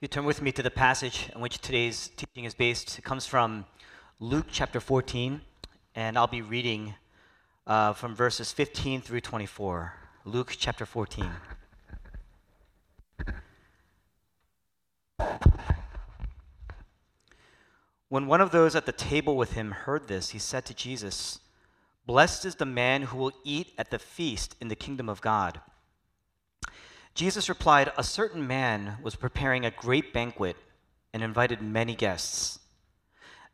You turn with me to the passage on which today's teaching is based. It comes from Luke chapter 14, and I'll be reading uh, from verses 15 through 24. Luke chapter 14. When one of those at the table with him heard this, he said to Jesus, Blessed is the man who will eat at the feast in the kingdom of God. Jesus replied, A certain man was preparing a great banquet and invited many guests.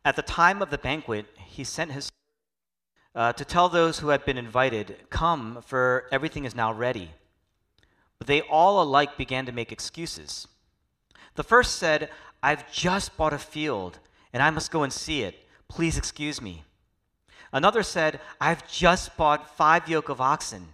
At the time of the banquet, he sent his uh, to tell those who had been invited, Come, for everything is now ready. But they all alike began to make excuses. The first said, I've just bought a field, and I must go and see it. Please excuse me. Another said, I've just bought five yoke of oxen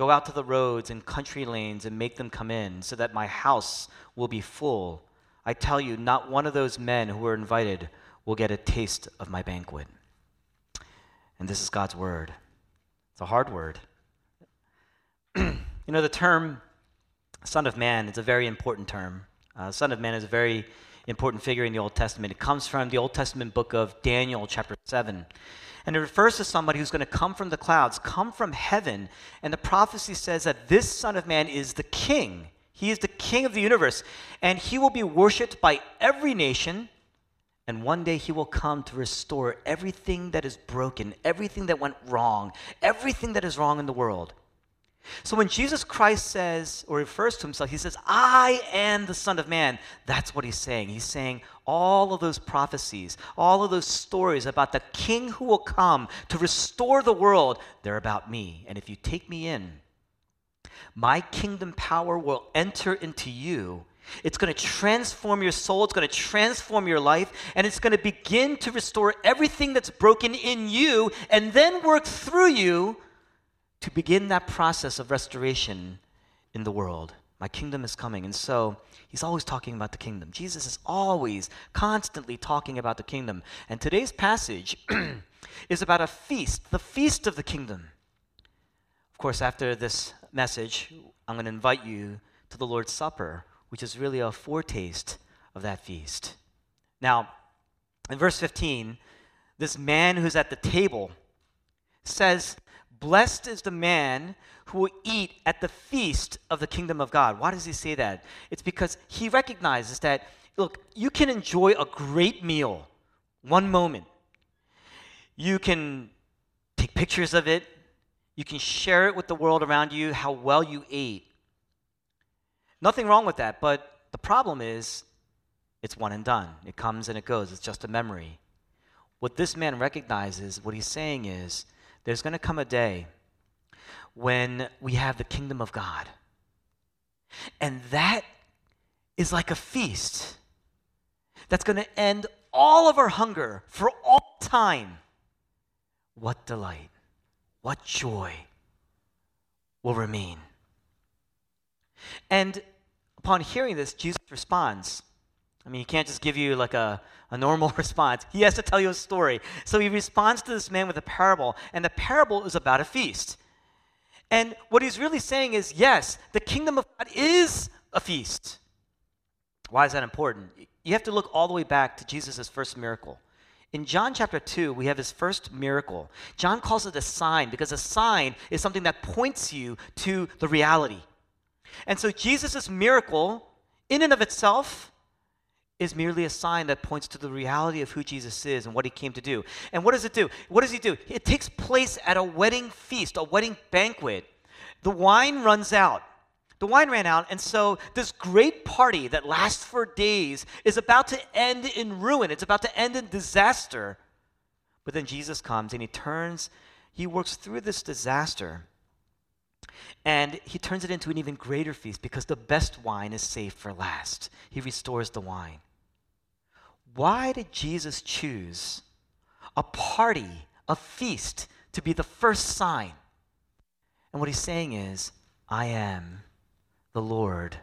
Go out to the roads and country lanes and make them come in, so that my house will be full. I tell you, not one of those men who were invited will get a taste of my banquet. And this is God's word. It's a hard word. you know, the term Son of Man is a very important term. Uh, Son of Man is a very important figure in the Old Testament. It comes from the Old Testament book of Daniel, chapter 7. And it refers to somebody who's going to come from the clouds, come from heaven. And the prophecy says that this Son of Man is the King. He is the King of the universe. And he will be worshiped by every nation. And one day he will come to restore everything that is broken, everything that went wrong, everything that is wrong in the world. So when Jesus Christ says or refers to himself, he says, I am the Son of Man. That's what he's saying. He's saying all of those prophecies, all of those stories about the King who will come to restore the world, they're about me. And if you take me in, my kingdom power will enter into you. It's going to transform your soul, it's going to transform your life, and it's going to begin to restore everything that's broken in you and then work through you to begin that process of restoration in the world. My kingdom is coming. And so he's always talking about the kingdom. Jesus is always, constantly talking about the kingdom. And today's passage is about a feast, the feast of the kingdom. Of course, after this message, I'm going to invite you to the Lord's Supper, which is really a foretaste of that feast. Now, in verse 15, this man who's at the table says Blessed is the man who will eat at the feast of the kingdom of God. Why does he say that? It's because he recognizes that, look, you can enjoy a great meal one moment. You can take pictures of it. You can share it with the world around you how well you ate. Nothing wrong with that, but the problem is it's one and done. It comes and it goes. It's just a memory. What this man recognizes, what he's saying is, there's going to come a day when we have the kingdom of God. And that is like a feast that's going to end all of our hunger for all time. What delight, what joy will remain. And upon hearing this, Jesus responds. I mean, he can't just give you like a, a normal response. He has to tell you a story. So he responds to this man with a parable, and the parable is about a feast. And what he's really saying is yes, the kingdom of God is a feast. Why is that important? You have to look all the way back to Jesus' first miracle. In John chapter 2, we have his first miracle. John calls it a sign because a sign is something that points you to the reality. And so Jesus' miracle, in and of itself, is merely a sign that points to the reality of who Jesus is and what he came to do. And what does it do? What does he do? It takes place at a wedding feast, a wedding banquet. The wine runs out. The wine ran out, and so this great party that lasts for days is about to end in ruin. It's about to end in disaster. But then Jesus comes and he turns, he works through this disaster and he turns it into an even greater feast because the best wine is saved for last. He restores the wine. Why did Jesus choose a party, a feast, to be the first sign? And what he's saying is, I am the Lord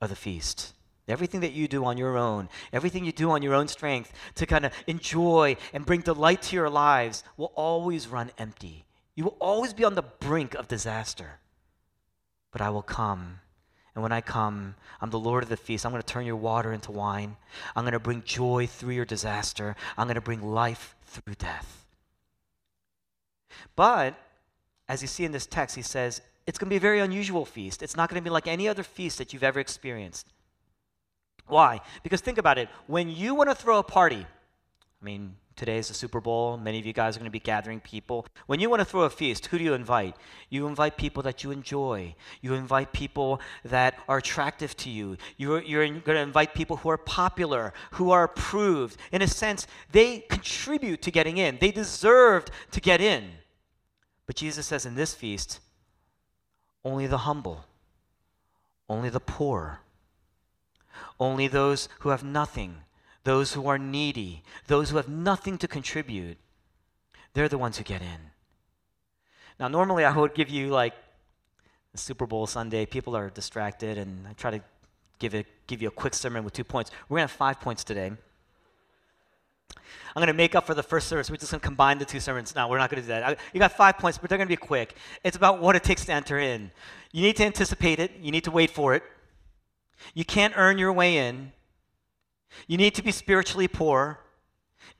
of the feast. Everything that you do on your own, everything you do on your own strength to kind of enjoy and bring delight to your lives will always run empty. You will always be on the brink of disaster. But I will come. And when I come, I'm the Lord of the feast. I'm going to turn your water into wine. I'm going to bring joy through your disaster. I'm going to bring life through death. But, as you see in this text, he says, it's going to be a very unusual feast. It's not going to be like any other feast that you've ever experienced. Why? Because think about it. When you want to throw a party, I mean, today is the Super Bowl. Many of you guys are going to be gathering people. When you want to throw a feast, who do you invite? You invite people that you enjoy. You invite people that are attractive to you. You're, you're going to invite people who are popular, who are approved. In a sense, they contribute to getting in, they deserved to get in. But Jesus says in this feast, only the humble, only the poor only those who have nothing, those who are needy, those who have nothing to contribute, they're the ones who get in. Now, normally I would give you like Super Bowl Sunday, people are distracted, and I try to give, it, give you a quick sermon with two points. We're going to have five points today. I'm going to make up for the first service. We're just going to combine the two sermons. No, we're not going to do that. I, you got five points, but they're going to be quick. It's about what it takes to enter in. You need to anticipate it, you need to wait for it. You can't earn your way in. You need to be spiritually poor.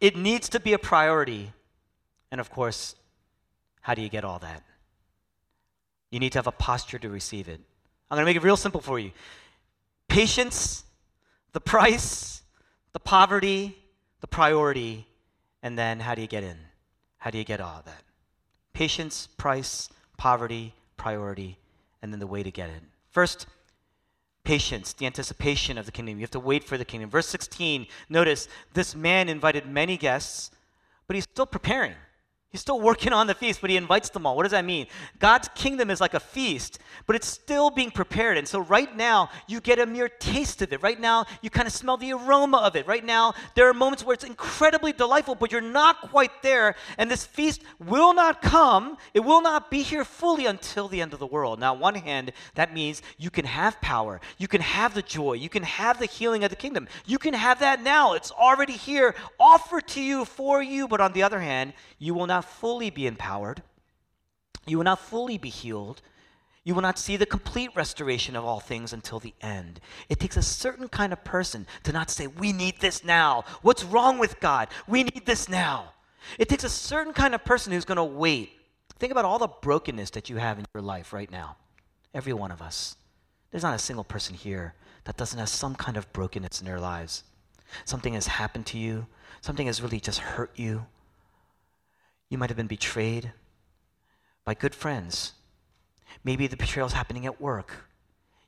It needs to be a priority. And of course, how do you get all that? You need to have a posture to receive it. I'm going to make it real simple for you patience, the price, the poverty, the priority, and then how do you get in? How do you get all that? Patience, price, poverty, priority, and then the way to get in. First, patience, the anticipation of the kingdom. You have to wait for the kingdom. Verse 16, notice this man invited many guests, but he's still preparing. He's still working on the feast, but he invites them all. What does that mean? God's kingdom is like a feast, but it's still being prepared. And so right now, you get a mere taste of it. Right now, you kind of smell the aroma of it. Right now, there are moments where it's incredibly delightful, but you're not quite there. And this feast will not come, it will not be here fully until the end of the world. Now, on one hand, that means you can have power, you can have the joy, you can have the healing of the kingdom. You can have that now. It's already here, offered to you for you. But on the other hand, you will not fully be empowered. You will not fully be healed. You will not see the complete restoration of all things until the end. It takes a certain kind of person to not say, We need this now. What's wrong with God? We need this now. It takes a certain kind of person who's going to wait. Think about all the brokenness that you have in your life right now. Every one of us. There's not a single person here that doesn't have some kind of brokenness in their lives. Something has happened to you, something has really just hurt you. You might have been betrayed by good friends. Maybe the betrayal is happening at work.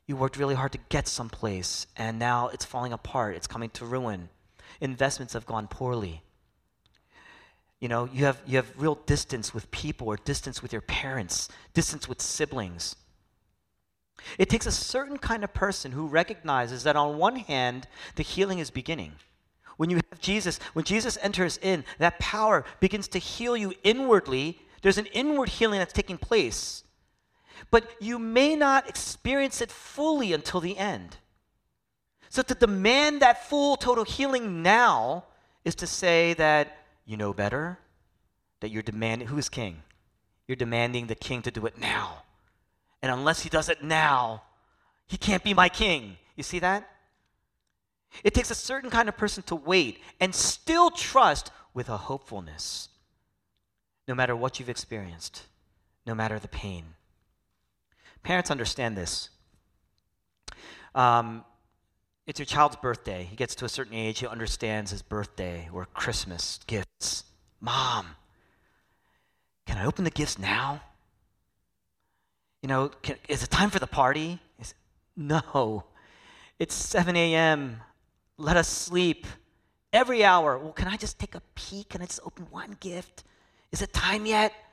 You worked really hard to get someplace, and now it's falling apart. It's coming to ruin. Investments have gone poorly. You know, you have, you have real distance with people, or distance with your parents, distance with siblings. It takes a certain kind of person who recognizes that on one hand, the healing is beginning. When you have Jesus, when Jesus enters in, that power begins to heal you inwardly. There's an inward healing that's taking place. But you may not experience it fully until the end. So to demand that full total healing now is to say that you know better, that you're demanding who's king? You're demanding the king to do it now. And unless he does it now, he can't be my king. You see that? It takes a certain kind of person to wait and still trust with a hopefulness, no matter what you've experienced, no matter the pain. Parents understand this. Um, it's your child's birthday. He gets to a certain age, he understands his birthday or Christmas gifts. Mom, can I open the gifts now? You know, can, is it time for the party? no. It's 7 a.m let us sleep every hour. Well, can I just take a peek? Can I just open one gift? Is it time yet?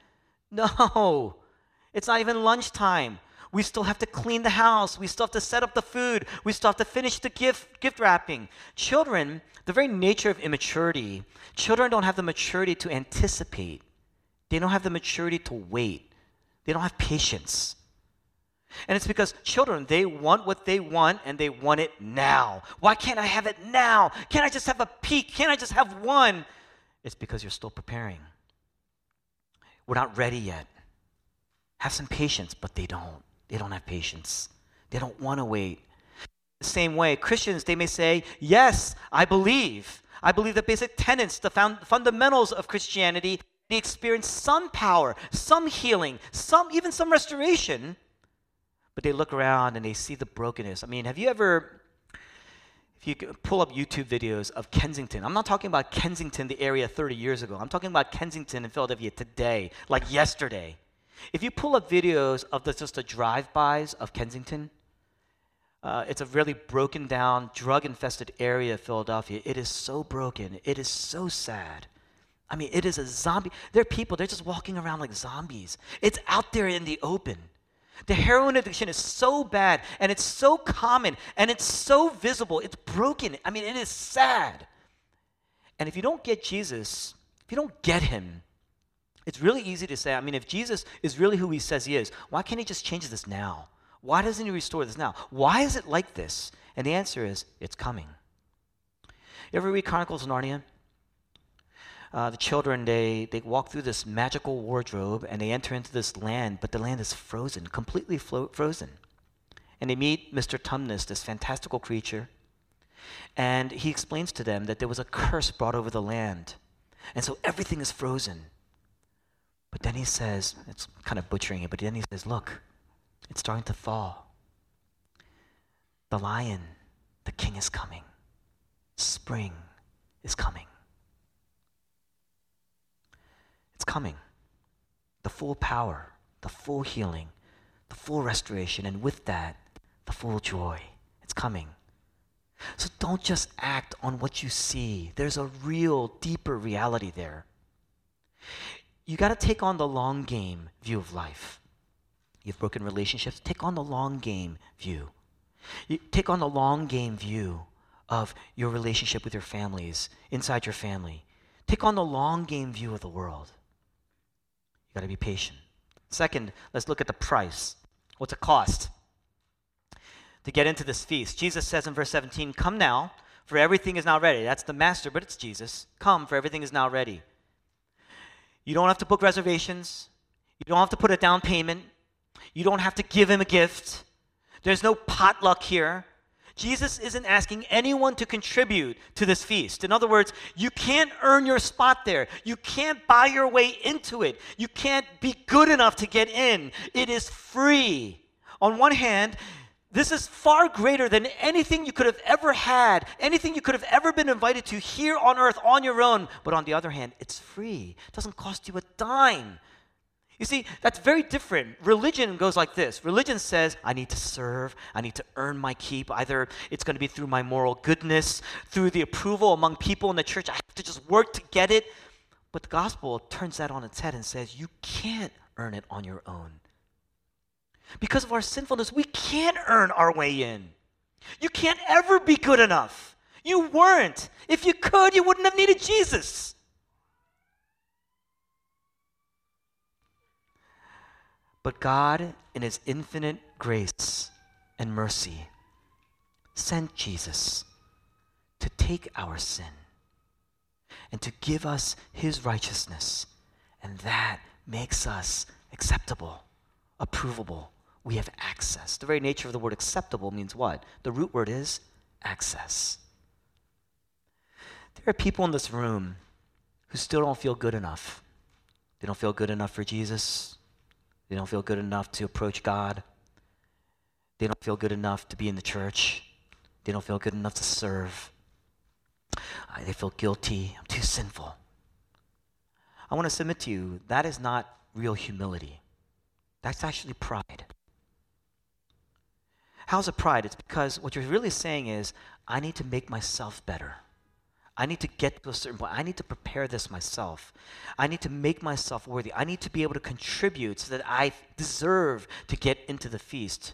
No, it's not even lunchtime. We still have to clean the house. We still have to set up the food. We still have to finish the gift, gift wrapping. Children, the very nature of immaturity, children don't have the maturity to anticipate. They don't have the maturity to wait. They don't have patience. And it's because children, they want what they want and they want it now. Why can't I have it now? Can't I just have a peek? Can't I just have one? It's because you're still preparing. We're not ready yet. Have some patience, but they don't. They don't have patience. They don't want to wait. The same way, Christians, they may say, Yes, I believe. I believe the basic tenets, the found, fundamentals of Christianity. They experience some power, some healing, some even some restoration but they look around and they see the brokenness. I mean, have you ever, if you pull up YouTube videos of Kensington, I'm not talking about Kensington, the area 30 years ago. I'm talking about Kensington in Philadelphia today, like yesterday. If you pull up videos of the, just the drive-bys of Kensington, uh, it's a really broken down, drug infested area of Philadelphia. It is so broken. It is so sad. I mean, it is a zombie. There are people, they're just walking around like zombies. It's out there in the open. The heroin addiction is so bad and it's so common and it's so visible. It's broken. I mean, it is sad. And if you don't get Jesus, if you don't get him, it's really easy to say, I mean, if Jesus is really who he says he is, why can't he just change this now? Why doesn't he restore this now? Why is it like this? And the answer is, it's coming. You ever read Chronicles of Narnia? Uh, the children, they, they walk through this magical wardrobe and they enter into this land, but the land is frozen, completely flo- frozen. And they meet Mr. Tumnus, this fantastical creature. And he explains to them that there was a curse brought over the land. And so everything is frozen. But then he says, it's kind of butchering it, but then he says, look, it's starting to thaw. The lion, the king is coming. Spring is coming. It's coming. The full power, the full healing, the full restoration, and with that, the full joy. It's coming. So don't just act on what you see. There's a real, deeper reality there. You got to take on the long game view of life. You've broken relationships, take on the long game view. You take on the long game view of your relationship with your families, inside your family. Take on the long game view of the world got to be patient. Second, let's look at the price. What's it cost to get into this feast? Jesus says in verse 17, Come now, for everything is now ready. That's the master, but it's Jesus. Come, for everything is now ready. You don't have to book reservations, you don't have to put a down payment, you don't have to give him a gift. There's no potluck here. Jesus isn't asking anyone to contribute to this feast. In other words, you can't earn your spot there. You can't buy your way into it. You can't be good enough to get in. It is free. On one hand, this is far greater than anything you could have ever had, anything you could have ever been invited to here on earth on your own. But on the other hand, it's free. It doesn't cost you a dime. You see, that's very different. Religion goes like this religion says, I need to serve, I need to earn my keep. Either it's going to be through my moral goodness, through the approval among people in the church. I have to just work to get it. But the gospel turns that on its head and says, You can't earn it on your own. Because of our sinfulness, we can't earn our way in. You can't ever be good enough. You weren't. If you could, you wouldn't have needed Jesus. But God, in His infinite grace and mercy, sent Jesus to take our sin and to give us His righteousness. And that makes us acceptable, approvable. We have access. The very nature of the word acceptable means what? The root word is access. There are people in this room who still don't feel good enough. They don't feel good enough for Jesus. They don't feel good enough to approach God. They don't feel good enough to be in the church. They don't feel good enough to serve. They feel guilty. I'm too sinful. I want to submit to you that is not real humility. That's actually pride. How's it pride? It's because what you're really saying is, I need to make myself better. I need to get to a certain point. I need to prepare this myself. I need to make myself worthy. I need to be able to contribute so that I deserve to get into the feast.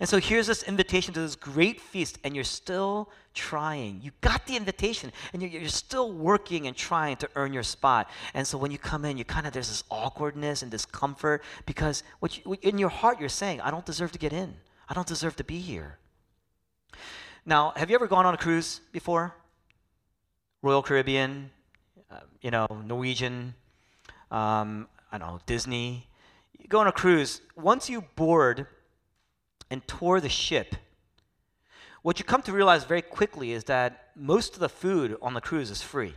And so here's this invitation to this great feast, and you're still trying. You got the invitation, and you're, you're, still working and trying to earn your spot. And so when you come in, you kind of, there's this awkwardness and discomfort because what you, in your heart, you're saying, I don't deserve to get in. I don't deserve to be here. Now, have you ever gone on a cruise before? Royal Caribbean, uh, you know, Norwegian, um, I don't know, Disney. You go on a cruise, once you board, and tour the ship, what you come to realize very quickly is that most of the food on the cruise is free.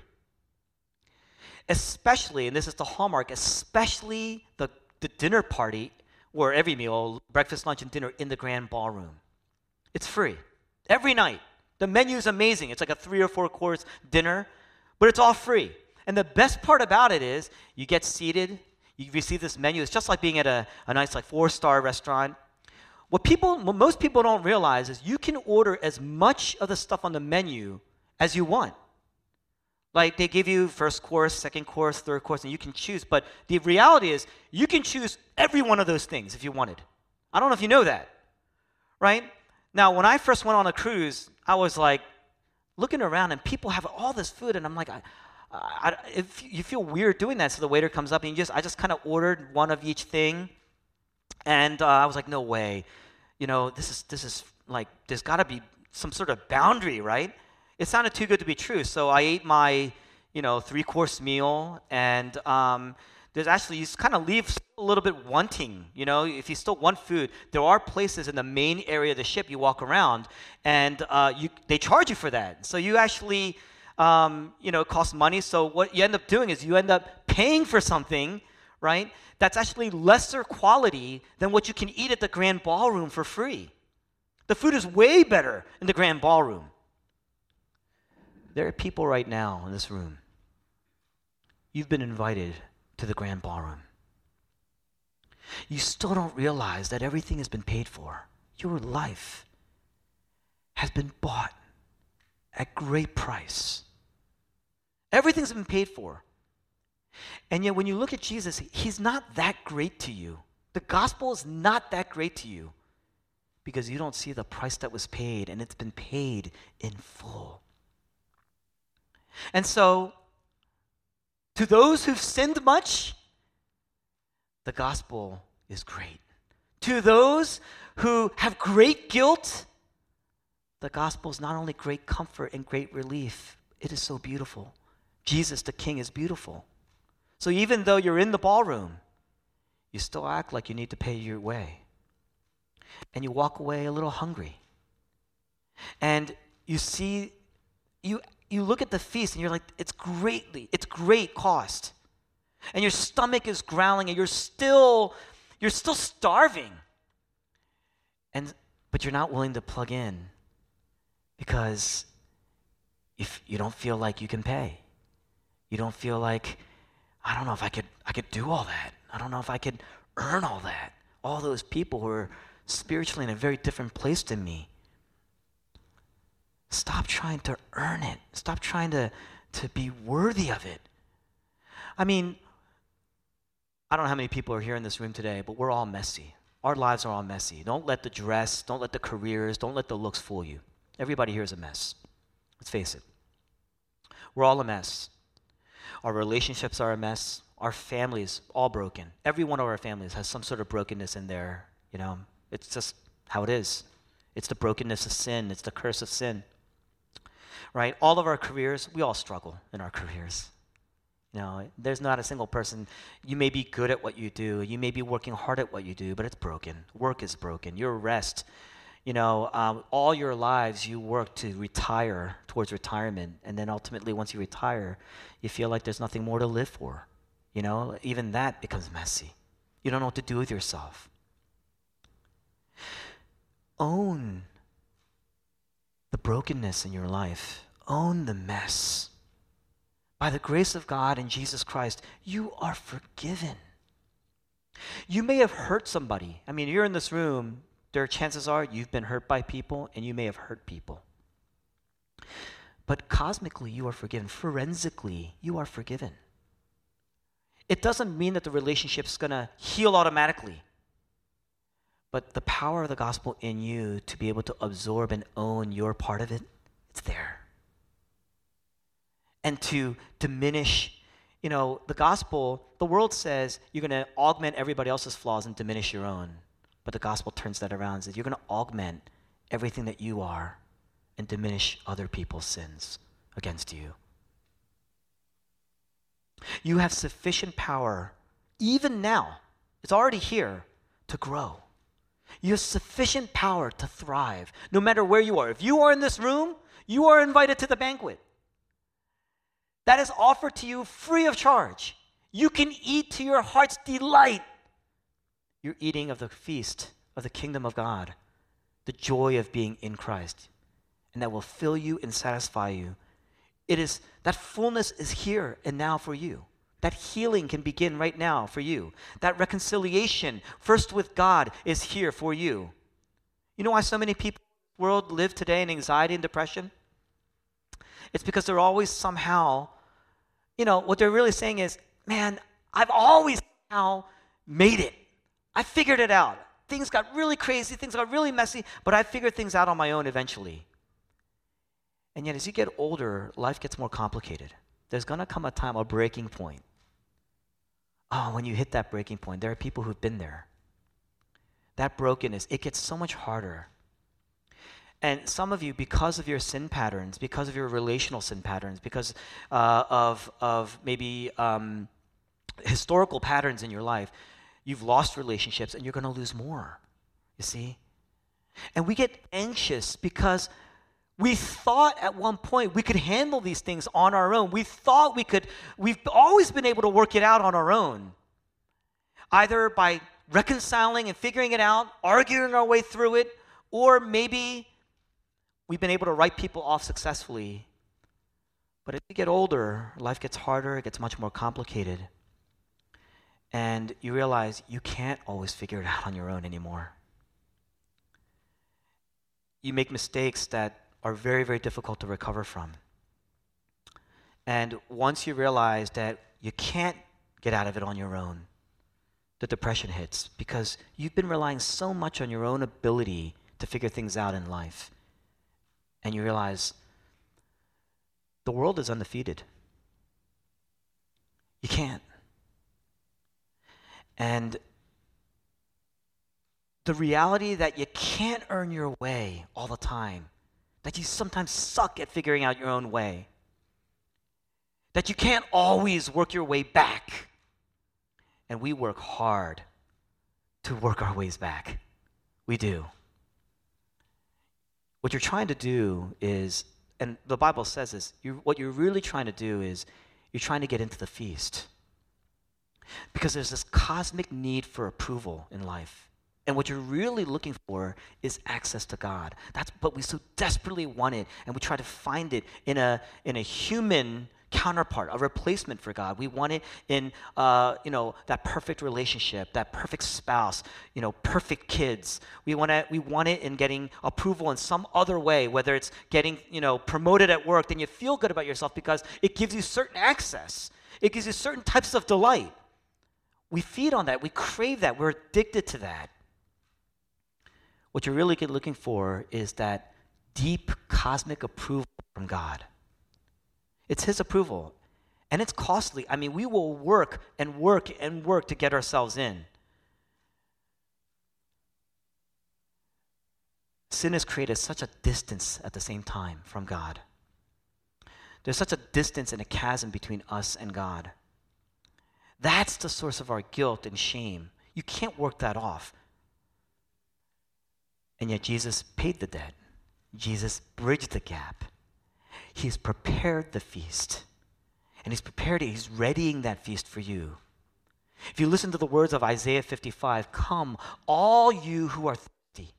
Especially, and this is the hallmark, especially the, the dinner party where every meal, breakfast, lunch, and dinner in the grand ballroom. It's free. Every night. The menu is amazing. It's like a three or four course dinner, but it's all free. And the best part about it is you get seated, you receive this menu. It's just like being at a, a nice, like four star restaurant. What people, what most people don't realize is you can order as much of the stuff on the menu as you want. Like they give you first course, second course, third course, and you can choose. But the reality is, you can choose every one of those things if you wanted. I don't know if you know that, right? Now, when I first went on a cruise, I was like looking around, and people have all this food, and I'm like, I, I, if you feel weird doing that, so the waiter comes up and you just, I just kind of ordered one of each thing, and uh, I was like, no way you know, this is this is like there's got to be some sort of boundary, right? It sounded too good to be true, so I ate my you know three course meal, and um, there's actually you kind of leave a little bit wanting. You know, if you still want food, there are places in the main area of the ship you walk around, and uh, you they charge you for that. So you actually um, you know, cost money. So what you end up doing is you end up paying for something, right? that's actually lesser quality than what you can eat at the grand ballroom for free. The food is way better in the grand ballroom. There are people right now in this room. You've been invited to the grand ballroom. You still don't realize that everything has been paid for. Your life has been bought at great price. Everything's been paid for. And yet, when you look at Jesus, he's not that great to you. The gospel is not that great to you because you don't see the price that was paid, and it's been paid in full. And so, to those who've sinned much, the gospel is great. To those who have great guilt, the gospel is not only great comfort and great relief, it is so beautiful. Jesus, the King, is beautiful. So even though you're in the ballroom, you still act like you need to pay your way. And you walk away a little hungry. And you see, you, you look at the feast and you're like, it's greatly, it's great cost. And your stomach is growling and you're still, you're still starving. And, but you're not willing to plug in because if you don't feel like you can pay. You don't feel like I don't know if I could I could do all that. I don't know if I could earn all that. All those people who are spiritually in a very different place than me. Stop trying to earn it. Stop trying to, to be worthy of it. I mean, I don't know how many people are here in this room today, but we're all messy. Our lives are all messy. Don't let the dress, don't let the careers, don't let the looks fool you. Everybody here is a mess. Let's face it. We're all a mess. Our relationships are a mess. Our families all broken. Every one of our families has some sort of brokenness in there. You know, it's just how it is. It's the brokenness of sin. It's the curse of sin. Right? All of our careers, we all struggle in our careers. Know, there's not a single person. You may be good at what you do. You may be working hard at what you do, but it's broken. Work is broken. Your rest you know, um, all your lives you work to retire towards retirement, and then ultimately, once you retire, you feel like there's nothing more to live for. You know, even that becomes messy. You don't know what to do with yourself. Own the brokenness in your life, own the mess. By the grace of God and Jesus Christ, you are forgiven. You may have hurt somebody. I mean, you're in this room there are chances are you've been hurt by people and you may have hurt people. But cosmically, you are forgiven. Forensically, you are forgiven. It doesn't mean that the relationship's going to heal automatically. But the power of the gospel in you to be able to absorb and own your part of it, it's there. And to diminish, you know, the gospel, the world says you're going to augment everybody else's flaws and diminish your own. But the gospel turns that around and says you're going to augment everything that you are and diminish other people's sins against you. You have sufficient power, even now, it's already here, to grow. You have sufficient power to thrive, no matter where you are. If you are in this room, you are invited to the banquet. That is offered to you free of charge. You can eat to your heart's delight. You're eating of the feast of the kingdom of God, the joy of being in Christ, and that will fill you and satisfy you it is that fullness is here and now for you. That healing can begin right now for you. That reconciliation, first with God, is here for you. You know why so many people in the world live today in anxiety and depression? It's because they're always somehow, you know, what they're really saying is, man, I've always somehow made it. I figured it out. Things got really crazy, things got really messy, but I figured things out on my own eventually. And yet, as you get older, life gets more complicated. There's going to come a time, a breaking point. Oh, when you hit that breaking point, there are people who've been there. That brokenness, it gets so much harder. And some of you, because of your sin patterns, because of your relational sin patterns, because uh, of, of maybe um, historical patterns in your life, you've lost relationships and you're going to lose more. You see? And we get anxious because we thought at one point we could handle these things on our own. We thought we could, we've always been able to work it out on our own. Either by reconciling and figuring it out, arguing our way through it, or maybe we've been able to write people off successfully. But as you get older, life gets harder, it gets much more complicated. And you realize you can't always figure it out on your own anymore. You make mistakes that are very, very difficult to recover from. And once you realize that you can't get out of it on your own, the depression hits because you've been relying so much on your own ability to figure things out in life. And you realize the world is undefeated. You can't. And the reality that you can't earn your way all the time that you sometimes suck at figuring out your own way, that you can't always work your way back. And we work hard to work our ways back. We do. What you're trying to do is, and the Bible says this, you, what you're really trying to do is you're trying to get into the feast. Because there's this cosmic need for approval in life. And what you're really looking for is access to God. That's what we so desperately wanted, and we try to find it in a in a human counterpart, a replacement for God. We want it in uh, you know that perfect relationship, that perfect spouse, you know, perfect kids. We want it. We want it in getting approval in some other way, whether it's getting you know promoted at work. Then you feel good about yourself because it gives you certain access. It gives you certain types of delight. We feed on that. We crave that. We're addicted to that. What you're really looking for is that deep cosmic approval from God. It's His approval. And it's costly. I mean, we will work and work and work to get ourselves in. Sin has created such a distance at the same time from God. There's such a distance and a chasm between us and God. That's the source of our guilt and shame. You can't work that off. And yet Jesus paid the debt. Jesus bridged the gap. He's prepared the feast. And he's prepared it. He's readying that feast for you. If you listen to the words of Isaiah 55, come, all you who are thirsty,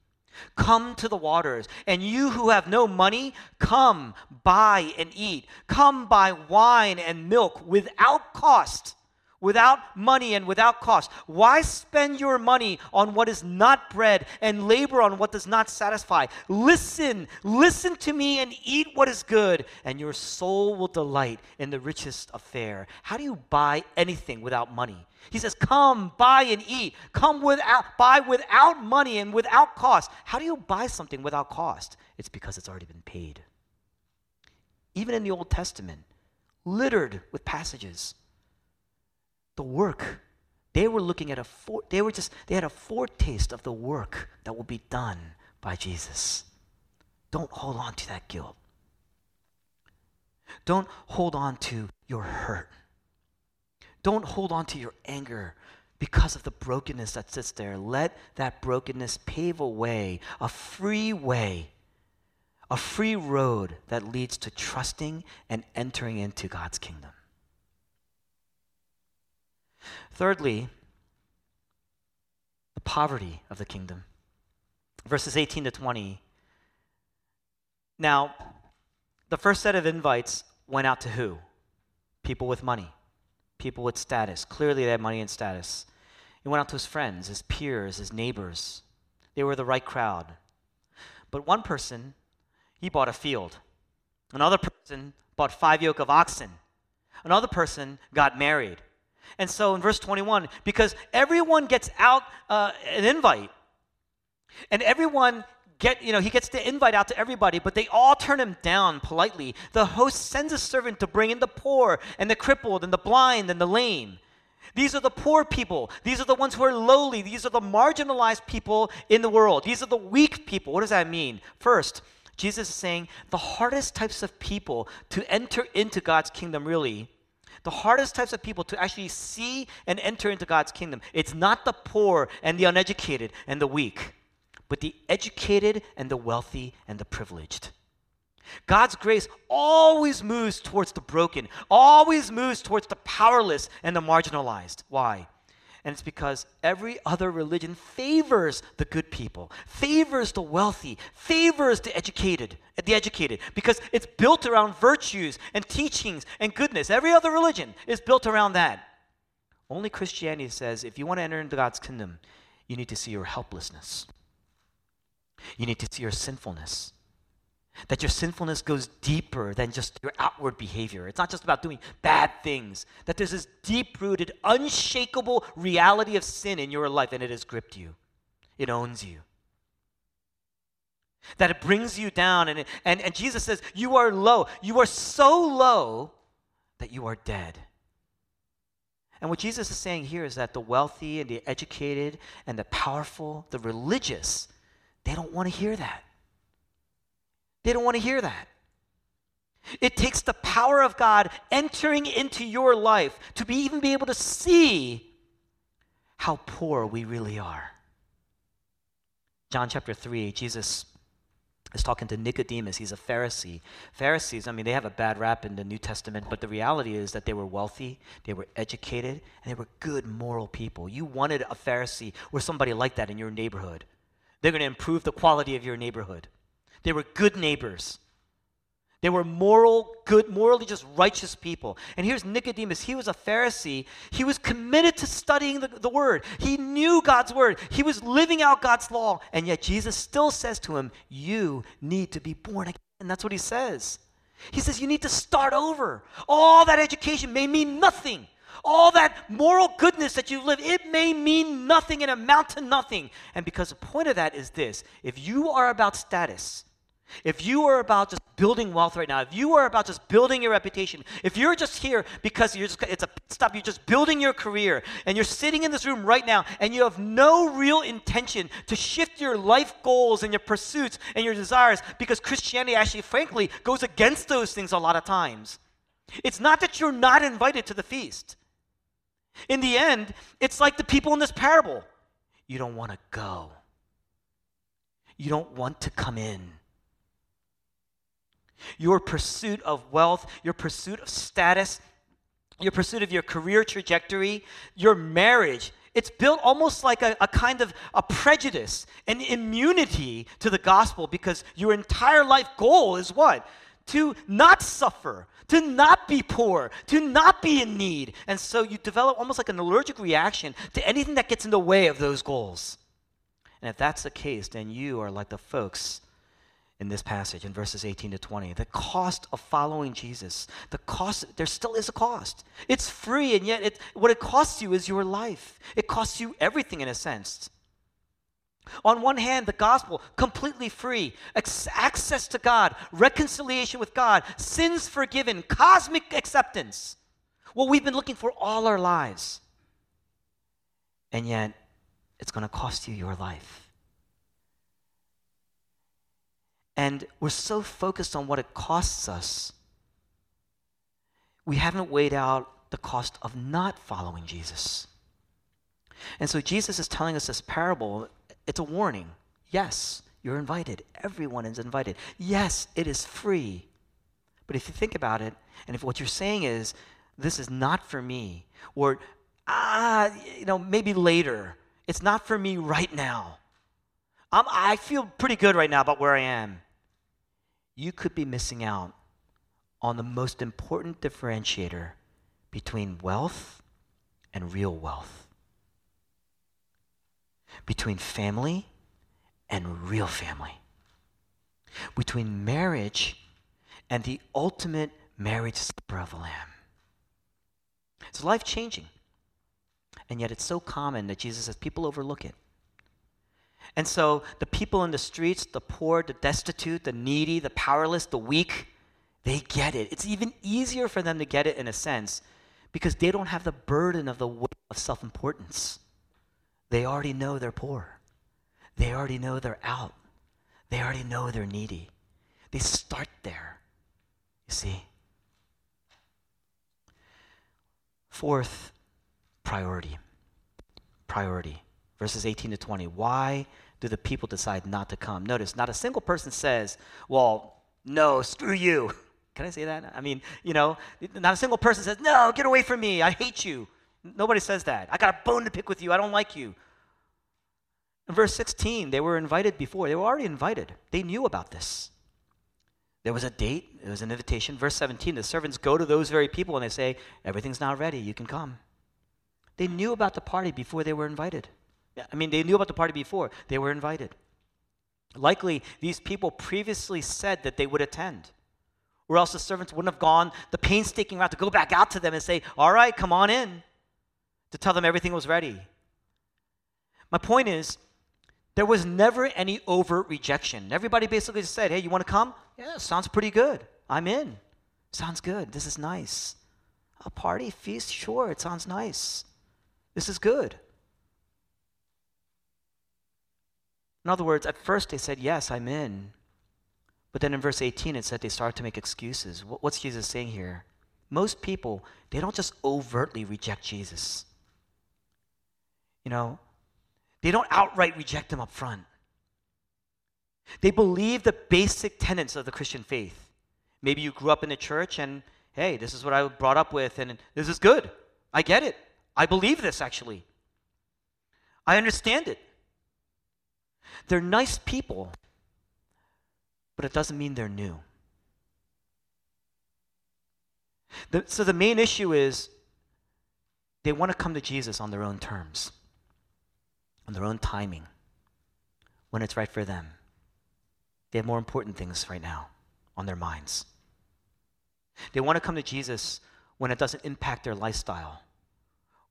come to the waters. And you who have no money, come, buy and eat. Come buy wine and milk without cost without money and without cost. Why spend your money on what is not bread and labor on what does not satisfy? Listen, listen to me and eat what is good, and your soul will delight in the richest affair. How do you buy anything without money? He says, Come, buy and eat. Come without, buy without money and without cost. How do you buy something without cost? It's because it's already been paid. Even in the Old Testament, littered with passages the work. They were looking at a they were just they had a foretaste of the work that will be done by Jesus. Don't hold on to that guilt. Don't hold on to your hurt. Don't hold on to your anger because of the brokenness that sits there. Let that brokenness pave a way, a free way, a free road that leads to trusting and entering into God's kingdom. Thirdly, the poverty of the kingdom. Verses 18 to 20. Now, the first set of invites went out to who? People with money, people with status. Clearly, they had money and status. He went out to his friends, his peers, his neighbors. They were the right crowd. But one person, he bought a field. Another person bought five yoke of oxen. Another person got married. And so in verse 21, because everyone gets out uh, an invite, and everyone get, you know, he gets the invite out to everybody, but they all turn him down politely. The host sends a servant to bring in the poor and the crippled and the blind and the lame. These are the poor people. These are the ones who are lowly. These are the marginalized people in the world. These are the weak people. What does that mean? First, Jesus is saying the hardest types of people to enter into God's kingdom really the hardest types of people to actually see and enter into God's kingdom. It's not the poor and the uneducated and the weak, but the educated and the wealthy and the privileged. God's grace always moves towards the broken, always moves towards the powerless and the marginalized. Why? And it's because every other religion favors the good people, favors the wealthy, favors the educated, the educated, because it's built around virtues and teachings and goodness. Every other religion is built around that. Only Christianity says if you want to enter into God's kingdom, you need to see your helplessness. You need to see your sinfulness. That your sinfulness goes deeper than just your outward behavior. It's not just about doing bad things. That there's this deep rooted, unshakable reality of sin in your life, and it has gripped you, it owns you. That it brings you down, and, and, and Jesus says, You are low. You are so low that you are dead. And what Jesus is saying here is that the wealthy and the educated and the powerful, the religious, they don't want to hear that. They don't want to hear that. It takes the power of God entering into your life to be even be able to see how poor we really are. John chapter 3, Jesus is talking to Nicodemus. He's a Pharisee. Pharisees, I mean, they have a bad rap in the New Testament, but the reality is that they were wealthy, they were educated, and they were good moral people. You wanted a Pharisee or somebody like that in your neighborhood. They're going to improve the quality of your neighborhood. They were good neighbors. They were moral, good, morally just righteous people. And here's Nicodemus. He was a Pharisee. He was committed to studying the, the word. He knew God's word. He was living out God's law. And yet Jesus still says to him, You need to be born again. And that's what he says. He says, You need to start over. All that education may mean nothing. All that moral goodness that you live, it may mean nothing and amount to nothing. And because the point of that is this if you are about status, if you are about just building wealth right now, if you are about just building your reputation, if you're just here because you're just it's a stop, you're just building your career, and you're sitting in this room right now, and you have no real intention to shift your life goals and your pursuits and your desires, because Christianity actually, frankly, goes against those things a lot of times. It's not that you're not invited to the feast. In the end, it's like the people in this parable. You don't want to go. You don't want to come in. Your pursuit of wealth, your pursuit of status, your pursuit of your career trajectory, your marriage, it's built almost like a, a, kind of a prejudice, an immunity to the gospel because your entire life goal is what? to not suffer, to not be poor, to not be in need. And so you develop almost like an allergic reaction to anything that gets in the way of those goals. And if that's the case, then you are like the folks in this passage in verses 18 to 20. The cost of following Jesus, the cost, there still is a cost. It's free, and yet it, what it costs you is your life. It costs you everything in a sense. On one hand, the gospel, completely free, access to God, reconciliation with God, sins forgiven, cosmic acceptance. What we've been looking for all our lives. And yet, it's going to cost you your life. And we're so focused on what it costs us, we haven't weighed out the cost of not following Jesus. And so Jesus is telling us this parable. It's a warning. Yes, you're invited. Everyone is invited. Yes, it is free. But if you think about it, and if what you're saying is, this is not for me, or, ah, you know, maybe later, it's not for me right now. I'm, I feel pretty good right now about where I am. You could be missing out on the most important differentiator between wealth and real wealth, between family and real family, between marriage and the ultimate marriage supper of the Lamb. It's life changing. And yet it's so common that Jesus says people overlook it. And so the people in the streets, the poor, the destitute, the needy, the powerless, the weak, they get it. It's even easier for them to get it in a sense because they don't have the burden of the weight of self importance. They already know they're poor, they already know they're out, they already know they're needy. They start there, you see. Fourth priority. Priority verses 18 to 20. Why do the people decide not to come? Notice, not a single person says, Well, no, screw you. Can I say that? I mean, you know, not a single person says, No, get away from me. I hate you. Nobody says that. I got a bone to pick with you. I don't like you. In verse 16, they were invited before. They were already invited. They knew about this. There was a date, there was an invitation. Verse 17, the servants go to those very people and they say, Everything's not ready. You can come. They knew about the party before they were invited. I mean, they knew about the party before, they were invited. Likely, these people previously said that they would attend. Or else the servants wouldn't have gone the painstaking route to go back out to them and say, All right, come on in, to tell them everything was ready. My point is, there was never any overt rejection. Everybody basically just said, Hey, you want to come? Yeah, sounds pretty good. I'm in. Sounds good. This is nice. A party, feast, sure, it sounds nice. This is good. In other words, at first they said, Yes, I'm in. But then in verse 18, it said they started to make excuses. What's Jesus saying here? Most people, they don't just overtly reject Jesus. You know, they don't outright reject him up front. They believe the basic tenets of the Christian faith. Maybe you grew up in the church and, hey, this is what I was brought up with, and this is good. I get it. I believe this actually. I understand it. They're nice people, but it doesn't mean they're new. The, so the main issue is they want to come to Jesus on their own terms, on their own timing, when it's right for them. They have more important things right now on their minds. They want to come to Jesus when it doesn't impact their lifestyle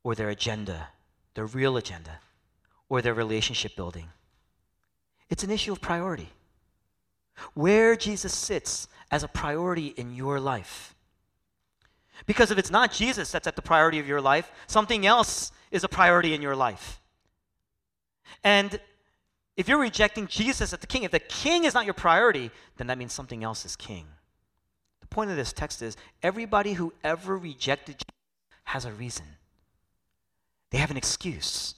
or their agenda, their real agenda, or their relationship building. It's an issue of priority. Where Jesus sits as a priority in your life. Because if it's not Jesus that's at the priority of your life, something else is a priority in your life. And if you're rejecting Jesus as the king, if the king is not your priority, then that means something else is king. The point of this text is everybody who ever rejected Jesus has a reason, they have an excuse.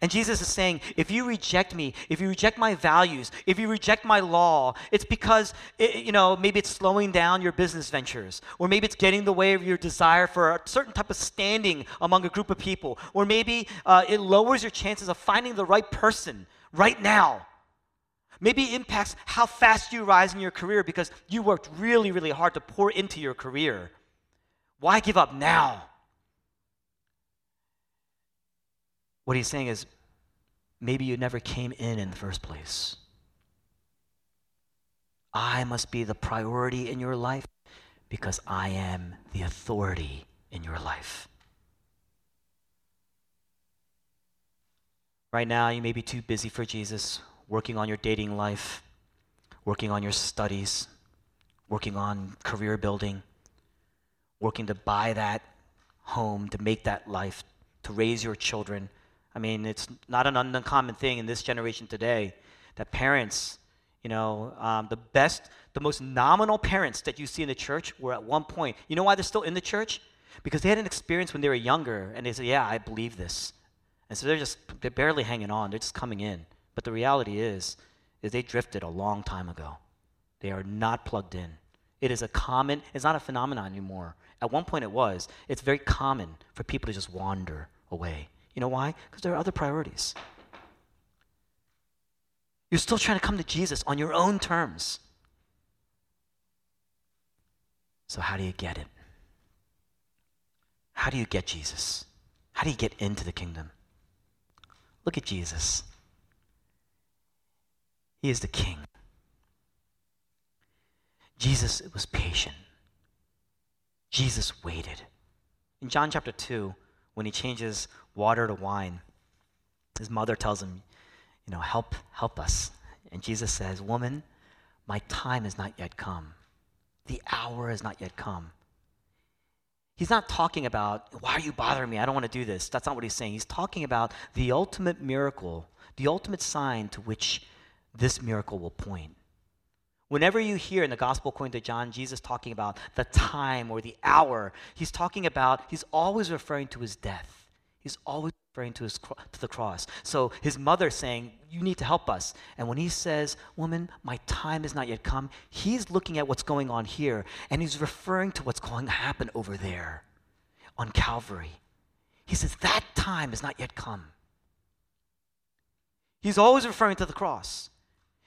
And Jesus is saying, if you reject me, if you reject my values, if you reject my law, it's because, it, you know, maybe it's slowing down your business ventures, or maybe it's getting in the way of your desire for a certain type of standing among a group of people, or maybe uh, it lowers your chances of finding the right person right now. Maybe it impacts how fast you rise in your career because you worked really, really hard to pour into your career. Why give up now? What he's saying is maybe you never came in in the first place. I must be the priority in your life because I am the authority in your life. Right now, you may be too busy for Jesus, working on your dating life, working on your studies, working on career building, working to buy that home, to make that life, to raise your children. I mean, it's not an uncommon thing in this generation today that parents, you know, um, the best, the most nominal parents that you see in the church were at one point. You know why they're still in the church? Because they had an experience when they were younger and they said, Yeah, I believe this. And so they're just, they're barely hanging on, they're just coming in. But the reality is, is they drifted a long time ago. They are not plugged in. It is a common, it's not a phenomenon anymore. At one point it was. It's very common for people to just wander away. You know why? Because there are other priorities. You're still trying to come to Jesus on your own terms. So, how do you get it? How do you get Jesus? How do you get into the kingdom? Look at Jesus. He is the king. Jesus was patient. Jesus waited. In John chapter 2, when he changes water to wine, his mother tells him, you know, help, help us. And Jesus says, Woman, my time has not yet come. The hour has not yet come. He's not talking about, why are you bothering me? I don't want to do this. That's not what he's saying. He's talking about the ultimate miracle, the ultimate sign to which this miracle will point. Whenever you hear in the gospel according to John, Jesus talking about the time or the hour, he's talking about, he's always referring to his death. He's always referring to, his, to the cross. So his mother saying, You need to help us. And when he says, Woman, my time is not yet come, he's looking at what's going on here and he's referring to what's going to happen over there on Calvary. He says, That time is not yet come. He's always referring to the cross.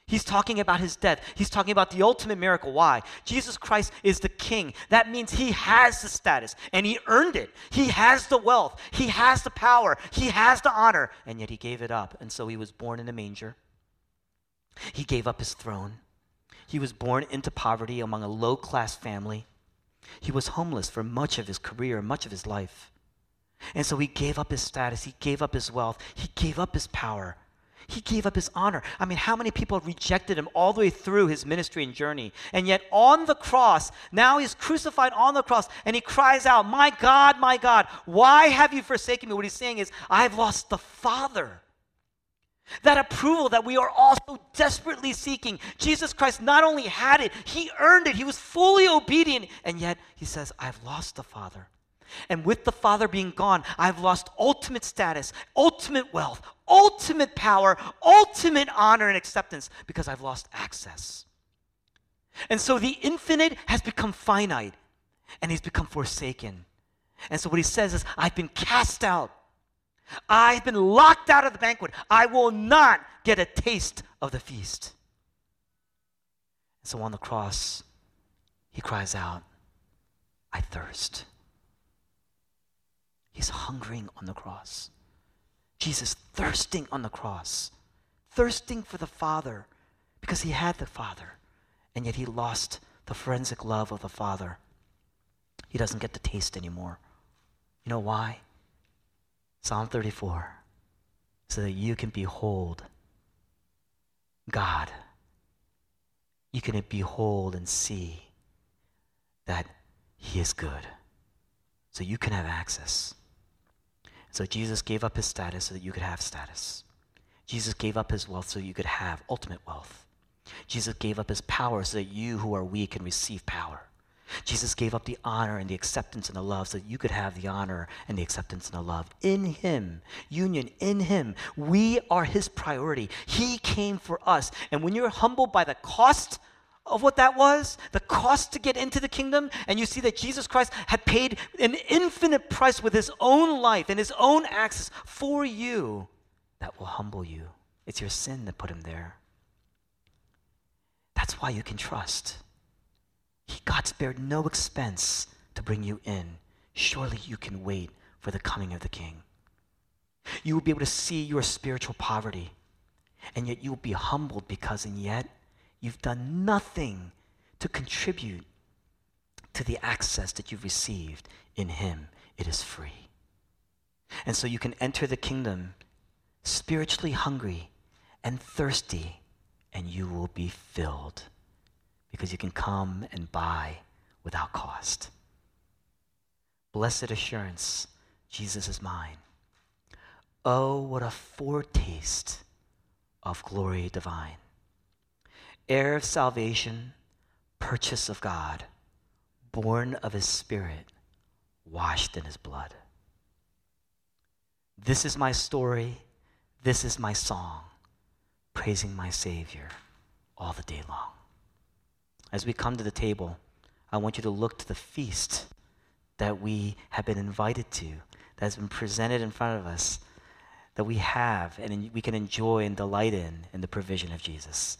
He's talking about his death. He's talking about the ultimate miracle. Why? Jesus Christ is the king. That means he has the status and he earned it. He has the wealth. He has the power. He has the honor. And yet he gave it up. And so he was born in a manger. He gave up his throne. He was born into poverty among a low class family. He was homeless for much of his career, much of his life. And so he gave up his status. He gave up his wealth. He gave up his power he gave up his honor. I mean, how many people rejected him all the way through his ministry and journey? And yet, on the cross, now he's crucified on the cross, and he cries out, My God, my God, why have you forsaken me? What he's saying is, I've lost the Father. That approval that we are all so desperately seeking. Jesus Christ not only had it, he earned it. He was fully obedient. And yet, he says, I've lost the Father. And with the Father being gone, I've lost ultimate status, ultimate wealth, ultimate power, ultimate honor and acceptance because I've lost access. And so the infinite has become finite and he's become forsaken. And so what he says is, I've been cast out. I've been locked out of the banquet. I will not get a taste of the feast. So on the cross, he cries out, I thirst. He's hungering on the cross. Jesus thirsting on the cross, thirsting for the Father because he had the Father, and yet he lost the forensic love of the Father. He doesn't get the taste anymore. You know why? Psalm 34 so that you can behold God. You can behold and see that He is good. So you can have access. So Jesus gave up his status so that you could have status. Jesus gave up his wealth so you could have ultimate wealth. Jesus gave up his power so that you who are weak can receive power. Jesus gave up the honor and the acceptance and the love so that you could have the honor and the acceptance and the love. In Him, union in Him, we are His priority. He came for us. And when you're humbled by the cost of what that was, the cost to get into the kingdom, and you see that Jesus Christ had paid an infinite price with his own life and his own access for you, that will humble you. It's your sin that put him there. That's why you can trust. He, God spared no expense to bring you in. Surely you can wait for the coming of the King. You will be able to see your spiritual poverty, and yet you will be humbled because, and yet, you've done nothing to contribute to the access that you've received in Him. It is free. And so you can enter the kingdom spiritually hungry and thirsty, and you will be filled because you can come and buy without cost. Blessed assurance, Jesus is mine. Oh, what a foretaste of glory divine. Heir of salvation, purchase of God, born of his spirit, washed in his blood. This is my story, this is my song, praising my Savior all the day long. As we come to the table, I want you to look to the feast that we have been invited to, that has been presented in front of us, that we have and we can enjoy and delight in in the provision of Jesus.